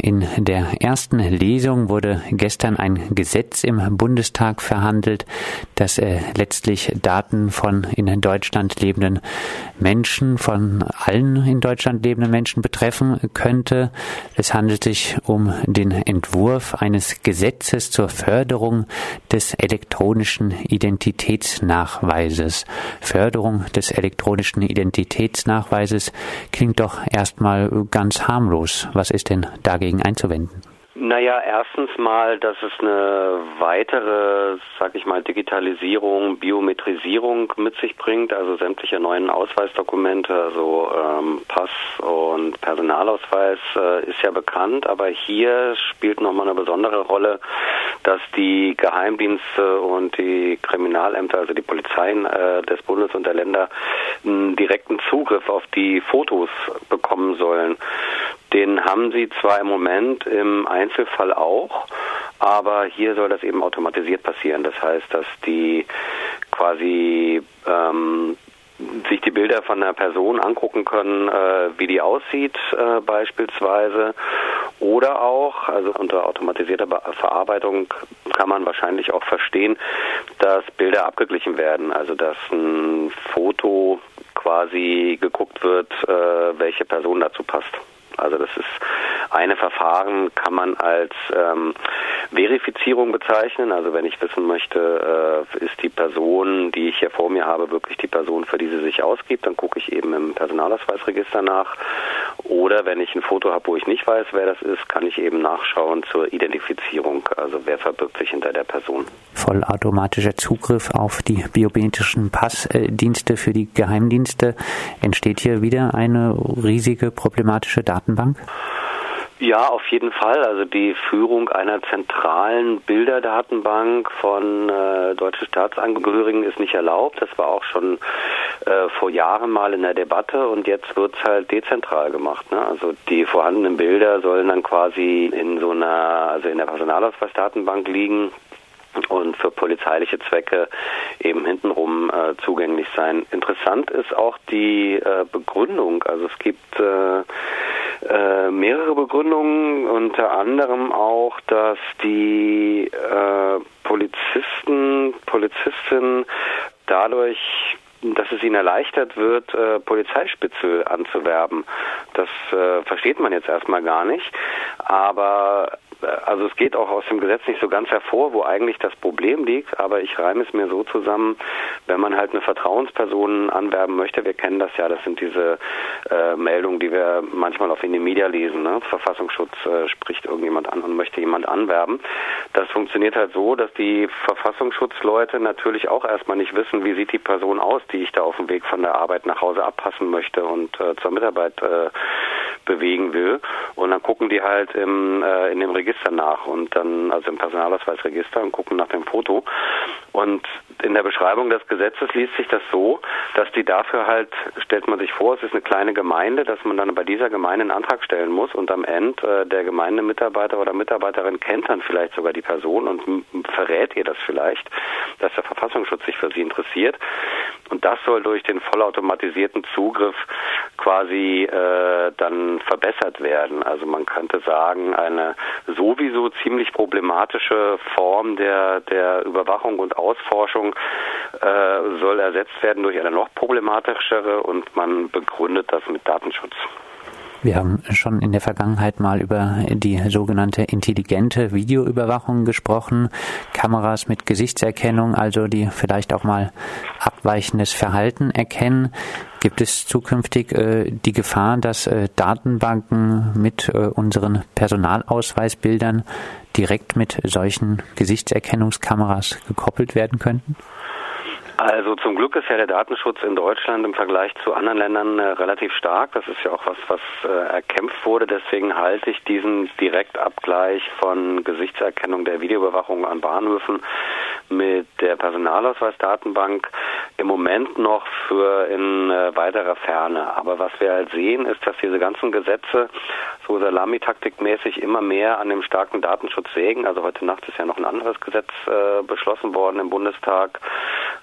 in der ersten Lesung wurde gestern ein Gesetz im Bundestag verhandelt, das äh, letztlich Daten von in Deutschland lebenden Menschen, von allen in Deutschland lebenden Menschen betreffen könnte. Es handelt sich um den Entwurf eines Gesetzes zur Förderung des elektronischen Identitätsnachweises. Förderung des elektronischen Identitätsnachweises klingt doch erstmal ganz harmlos. Was ist denn dagegen einzuwenden? Naja, erstens mal, dass es eine weitere, sag ich mal, Digitalisierung, Biometrisierung mit sich bringt, also sämtliche neuen Ausweisdokumente, also ähm, Pass und Personalausweis äh, ist ja bekannt, aber hier spielt nochmal eine besondere Rolle, dass die Geheimdienste und die Kriminalämter, also die Polizeien äh, des Bundes und der Länder, einen direkten Zugriff auf die Fotos bekommen sollen. Den haben sie zwar im Moment im Einzelfall auch, aber hier soll das eben automatisiert passieren. Das heißt, dass die quasi ähm, sich die Bilder von einer Person angucken können, äh, wie die aussieht äh, beispielsweise. Oder auch, also unter automatisierter Verarbeitung kann man wahrscheinlich auch verstehen, dass Bilder abgeglichen werden. Also dass ein Foto quasi geguckt wird, äh, welche Person dazu passt. Also das ist eine Verfahren, kann man als ähm, Verifizierung bezeichnen. Also wenn ich wissen möchte, äh, ist die Person, die ich hier vor mir habe, wirklich die Person, für die sie sich ausgibt, dann gucke ich eben im Personalausweisregister nach. Oder wenn ich ein Foto habe, wo ich nicht weiß, wer das ist, kann ich eben nachschauen zur Identifizierung. Also wer verbirgt sich hinter der Person. Vollautomatischer Zugriff auf die biometrischen Passdienste für die Geheimdienste. Entsteht hier wieder eine riesige problematische Datenbank? Ja, auf jeden Fall. Also die Führung einer zentralen Bilderdatenbank von äh, deutschen Staatsangehörigen ist nicht erlaubt. Das war auch schon äh, vor Jahren mal in der Debatte und jetzt wird es halt dezentral gemacht. Ne? Also die vorhandenen Bilder sollen dann quasi in so einer, also in der Personalausweisdatenbank liegen und für polizeiliche Zwecke eben hintenrum äh, zugänglich sein. Interessant ist auch die äh, Begründung. Also es gibt äh, äh, mehrere Begründungen, unter anderem auch, dass die äh, Polizisten, Polizistinnen dadurch dass es ihnen erleichtert wird, äh, Polizeispitzel anzuwerben. Das äh, versteht man jetzt erstmal gar nicht. Aber also es geht auch aus dem Gesetz nicht so ganz hervor, wo eigentlich das Problem liegt, aber ich reime es mir so zusammen, wenn man halt eine Vertrauensperson anwerben möchte, wir kennen das ja, das sind diese äh, Meldungen, die wir manchmal auf in den Media lesen, ne? Verfassungsschutz äh, spricht irgendjemand an und möchte jemand anwerben. Das funktioniert halt so, dass die Verfassungsschutzleute natürlich auch erstmal nicht wissen, wie sieht die Person aus, die ich da auf dem Weg von der Arbeit nach Hause abpassen möchte und äh, zur Mitarbeit äh, bewegen will. Und dann gucken die halt im, äh, in dem Register nach und dann, also im Personalausweisregister und gucken nach dem Foto. Und in der Beschreibung des Gesetzes liest sich das so, dass die dafür halt, stellt man sich vor, es ist eine kleine Gemeinde, dass man dann bei dieser Gemeinde einen Antrag stellen muss und am Ende äh, der Gemeindemitarbeiter oder Mitarbeiterin kennt dann vielleicht sogar die Person und verrät ihr das vielleicht, dass der Verfassungsschutz sich für sie interessiert. Und das soll durch den vollautomatisierten Zugriff quasi äh, dann verbessert werden. Also man könnte sagen, eine sowieso ziemlich problematische Form der, der Überwachung und Ausforschung äh, soll ersetzt werden durch eine noch problematischere und man begründet das mit Datenschutz. Wir haben schon in der Vergangenheit mal über die sogenannte intelligente Videoüberwachung gesprochen. Kameras mit Gesichtserkennung, also die vielleicht auch mal abweichendes Verhalten erkennen. Gibt es zukünftig äh, die Gefahr, dass äh, Datenbanken mit äh, unseren Personalausweisbildern direkt mit solchen Gesichtserkennungskameras gekoppelt werden könnten? Also zum Glück ist ja der Datenschutz in Deutschland im Vergleich zu anderen Ländern äh, relativ stark. Das ist ja auch was, was äh, erkämpft wurde. Deswegen halte ich diesen Direktabgleich von Gesichtserkennung der Videoüberwachung an Bahnhöfen mit der Personalausweisdatenbank im Moment noch für in äh, weiterer Ferne. Aber was wir halt sehen, ist, dass diese ganzen Gesetze so Salamitaktikmäßig immer mehr an dem starken Datenschutz sägen. Also heute Nacht ist ja noch ein anderes Gesetz äh, beschlossen worden im Bundestag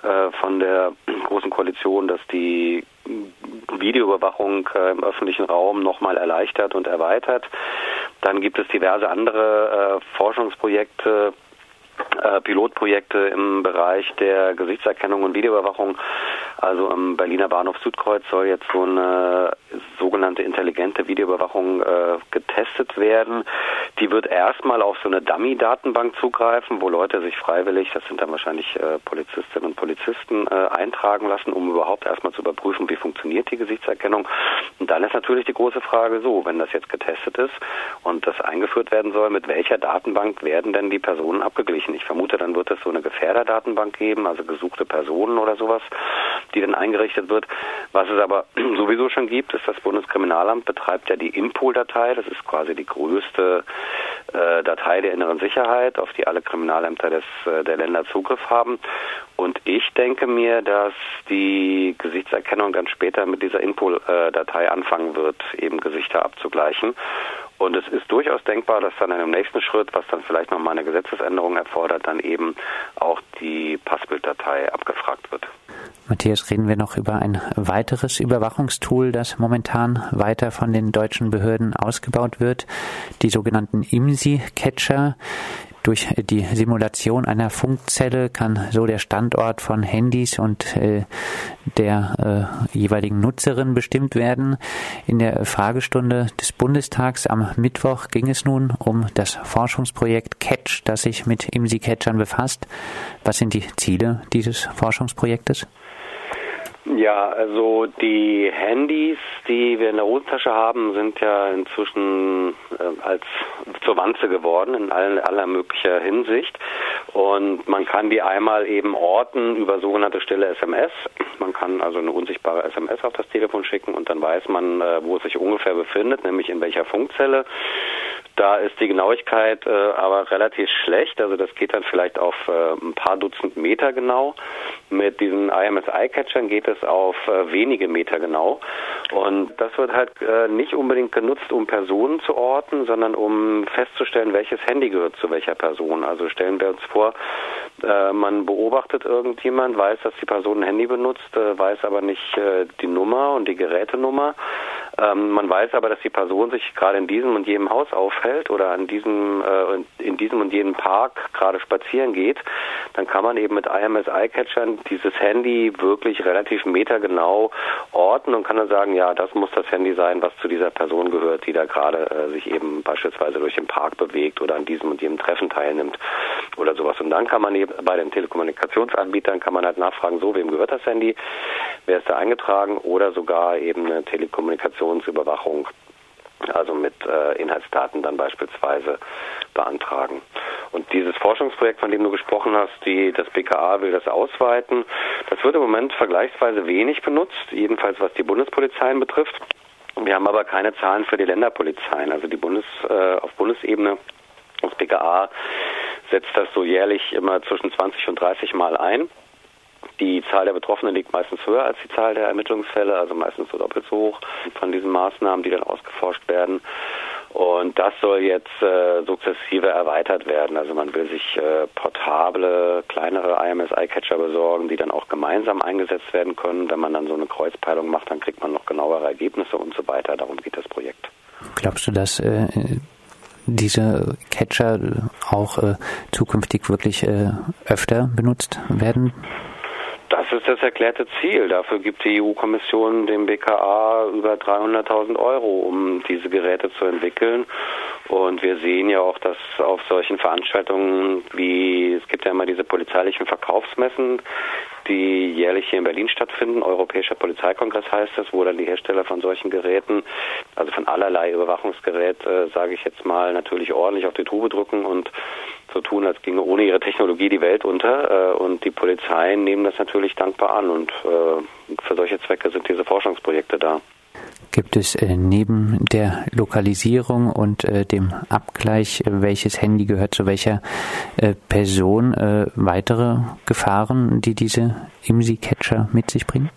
äh, von der Großen Koalition, dass die Videoüberwachung äh, im öffentlichen Raum nochmal erleichtert und erweitert. Dann gibt es diverse andere äh, Forschungsprojekte, äh, Pilotprojekte im Bereich der Gesichtserkennung und Videoüberwachung. Also im Berliner Bahnhof Südkreuz soll jetzt so eine sogenannte intelligente Videoüberwachung äh, getestet werden. Die wird erstmal auf so eine Dummy-Datenbank zugreifen, wo Leute sich freiwillig, das sind dann wahrscheinlich äh, Polizistinnen und Polizisten, äh, eintragen lassen, um überhaupt erstmal zu überprüfen, wie funktioniert die Gesichtserkennung. Und dann ist natürlich die große Frage so, wenn das jetzt getestet ist und das eingeführt werden soll, mit welcher Datenbank werden denn die Personen abgeglichen? Ich vermute, dann wird es so eine Gefährderdatenbank geben, also gesuchte Personen oder sowas, die dann eingerichtet wird. Was es aber sowieso schon gibt, ist, das Bundeskriminalamt betreibt ja die Impol-Datei. Das ist quasi die größte äh, Datei der inneren Sicherheit, auf die alle Kriminalämter des, äh, der Länder Zugriff haben. Und ich denke mir, dass die Gesichtserkennung dann später mit dieser Impol-Datei anfangen wird, eben Gesichter abzugleichen. Und es ist durchaus denkbar, dass dann in einem nächsten Schritt, was dann vielleicht nochmal eine Gesetzesänderung erfordert, dann eben auch die Passbilddatei abgefragt wird. Matthias, reden wir noch über ein weiteres Überwachungstool, das momentan weiter von den deutschen Behörden ausgebaut wird, die sogenannten IMSI-Catcher. Durch die Simulation einer Funkzelle kann so der Standort von Handys und äh, der äh, jeweiligen Nutzerin bestimmt werden. In der Fragestunde des Bundestags am Mittwoch ging es nun um das Forschungsprojekt Catch, das sich mit IMSI-Catchern befasst. Was sind die Ziele dieses Forschungsprojektes? guys. Ja, also die Handys, die wir in der Hosentasche haben, sind ja inzwischen äh, als zur Wanze geworden in aller, aller möglicher Hinsicht. Und man kann die einmal eben orten über sogenannte stille SMS. Man kann also eine unsichtbare SMS auf das Telefon schicken und dann weiß man, äh, wo es sich ungefähr befindet, nämlich in welcher Funkzelle. Da ist die Genauigkeit äh, aber relativ schlecht. Also das geht dann vielleicht auf äh, ein paar Dutzend Meter genau. Mit diesen IMS-Eye-Catchern geht es auf äh, wenige Meter genau. Und das wird halt äh, nicht unbedingt genutzt, um Personen zu orten, sondern um festzustellen, welches Handy gehört zu welcher Person. Also stellen wir uns vor, äh, man beobachtet irgendjemand, weiß, dass die Person ein Handy benutzt, weiß aber nicht die Nummer und die Gerätenummer. Ähm, man weiß aber, dass die Person sich gerade in diesem und jenem Haus aufhält oder an diesem, äh, in diesem und jenem Park gerade spazieren geht. Dann kann man eben mit IMS Eye-Catchern dieses Handy wirklich relativ metergenau orten und kann dann sagen, ja, das muss das Handy sein, was zu dieser Person gehört, die da gerade äh, sich eben beispielsweise durch den Park bewegt oder an diesem und jenem Treffen teilnimmt oder sowas. Und dann kann man eben bei den Telekommunikationsanbietern kann man halt nachfragen, so, wem gehört das Handy, wer ist da eingetragen oder sogar eben eine Telekommunikationsüberwachung also mit äh, Inhaltsdaten dann beispielsweise beantragen. Und dieses Forschungsprojekt, von dem du gesprochen hast, die, das BKA will das ausweiten, das wird im Moment vergleichsweise wenig benutzt, jedenfalls was die Bundespolizeien betrifft. Wir haben aber keine Zahlen für die Länderpolizeien. Also die Bundes, äh, auf Bundesebene, das BKA setzt das so jährlich immer zwischen 20 und 30 Mal ein. Die Zahl der Betroffenen liegt meistens höher als die Zahl der Ermittlungsfälle, also meistens so doppelt so hoch von diesen Maßnahmen, die dann ausgeforscht werden. Und das soll jetzt äh, sukzessive erweitert werden. Also man will sich äh, portable, kleinere IMS-Eye-Catcher besorgen, die dann auch gemeinsam eingesetzt werden können. Wenn man dann so eine Kreuzpeilung macht, dann kriegt man noch genauere Ergebnisse und so weiter. Darum geht das Projekt. Glaubst du, dass äh, diese Catcher auch äh, zukünftig wirklich äh, öfter benutzt werden? Das ist das erklärte Ziel. Dafür gibt die EU-Kommission dem BKA über 300.000 Euro, um diese Geräte zu entwickeln. Und wir sehen ja auch, dass auf solchen Veranstaltungen wie, es gibt ja immer diese polizeilichen Verkaufsmessen, die jährlich hier in Berlin stattfinden. Europäischer Polizeikongress heißt das, wo dann die Hersteller von solchen Geräten, also von allerlei Überwachungsgerät, äh, sage ich jetzt mal, natürlich ordentlich auf die Tube drücken und so tun, als ginge ohne ihre Technologie die Welt unter. Äh, und die Polizeien nehmen das natürlich dankbar an. Und äh, für solche Zwecke sind diese Forschungsprojekte da. Gibt es äh, neben der Lokalisierung und äh, dem Abgleich, äh, welches Handy gehört zu welcher Person, weitere Gefahren, die diese IMSI-Catcher mit sich bringen?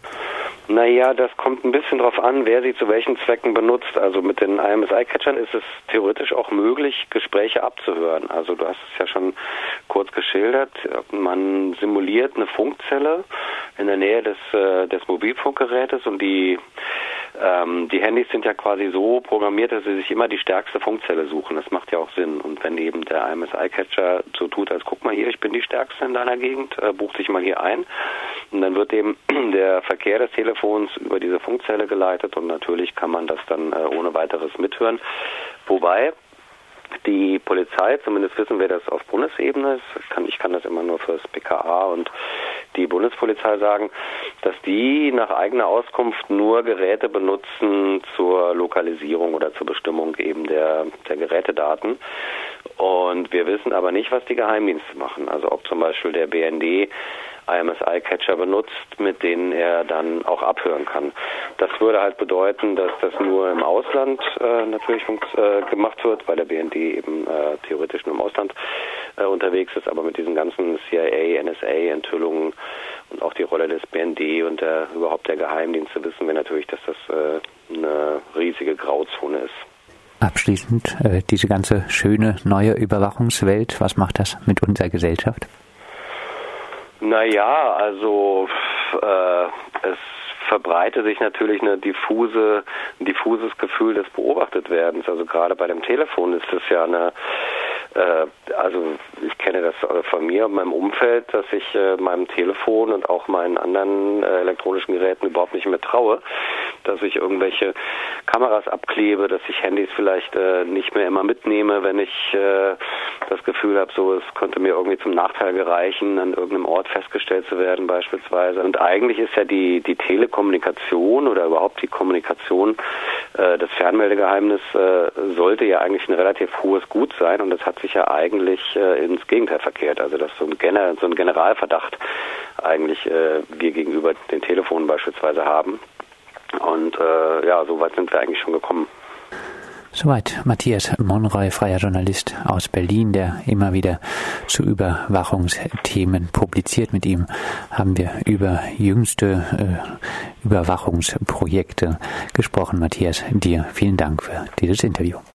Naja, das kommt ein bisschen darauf an, wer sie zu welchen Zwecken benutzt. Also mit den IMSI-Catchern ist es theoretisch auch möglich, Gespräche abzuhören. Also du hast es ja schon kurz geschildert. Man simuliert eine Funkzelle in der Nähe des, äh, des Mobilfunkgerätes und die Ähm, die Handys sind ja quasi so programmiert, dass sie sich immer die stärkste Funkzelle suchen. Das macht ja auch Sinn. Und wenn eben der IMSI-Catcher so tut, als guck mal hier, ich bin die stärkste in deiner Gegend, äh, buch dich mal hier ein. Und dann wird eben der Verkehr des Telefons über diese Funkzelle geleitet und natürlich kann man das dann äh, ohne weiteres mithören. Wobei die Polizei, zumindest wissen wir das auf Bundesebene, ich kann, ich kann das immer nur fürs BKA und die Bundespolizei sagen, dass die nach eigener Auskunft nur Geräte benutzen zur Lokalisierung oder zur Bestimmung eben der, der Gerätedaten. Und wir wissen aber nicht, was die Geheimdienste machen. Also ob zum Beispiel der BND IMSI-Catcher benutzt, mit denen er dann auch abhören kann. Das würde halt bedeuten, dass das nur im Ausland äh, natürlich äh, gemacht wird, weil der BND eben äh, theoretisch nur im Ausland äh, unterwegs ist, aber mit diesen ganzen CIA, NSA-Enthüllungen und auch die Rolle des BND und der, überhaupt der Geheimdienste wissen wir natürlich, dass das äh, eine riesige Grauzone ist. Abschließend äh, diese ganze schöne neue Überwachungswelt, was macht das mit unserer Gesellschaft? Naja, also äh, es verbreitet sich natürlich eine diffuse, ein diffuses Gefühl des Beobachtetwerdens. Also gerade bei dem Telefon ist es ja eine äh, also ich kenne das von mir und meinem Umfeld, dass ich äh, meinem Telefon und auch meinen anderen äh, elektronischen Geräten überhaupt nicht mehr traue, dass ich irgendwelche Kameras abklebe, dass ich Handys vielleicht äh, nicht mehr immer mitnehme, wenn ich äh, das Gefühl habe, so es könnte mir irgendwie zum Nachteil gereichen, an irgendeinem Ort festgestellt zu werden beispielsweise. Und eigentlich ist ja die die Telekommunikation oder überhaupt die Kommunikation äh, das Fernmeldegeheimnis äh, sollte ja eigentlich ein relativ hohes Gut sein und das sich ja eigentlich äh, ins Gegenteil verkehrt. Also dass so ein, Gener so ein Generalverdacht eigentlich äh, wir gegenüber den Telefonen beispielsweise haben. Und äh, ja, so weit sind wir eigentlich schon gekommen. Soweit Matthias Monroy, freier Journalist aus Berlin, der immer wieder zu Überwachungsthemen publiziert. Mit ihm haben wir über jüngste äh, Überwachungsprojekte gesprochen. Matthias, dir vielen Dank für dieses Interview.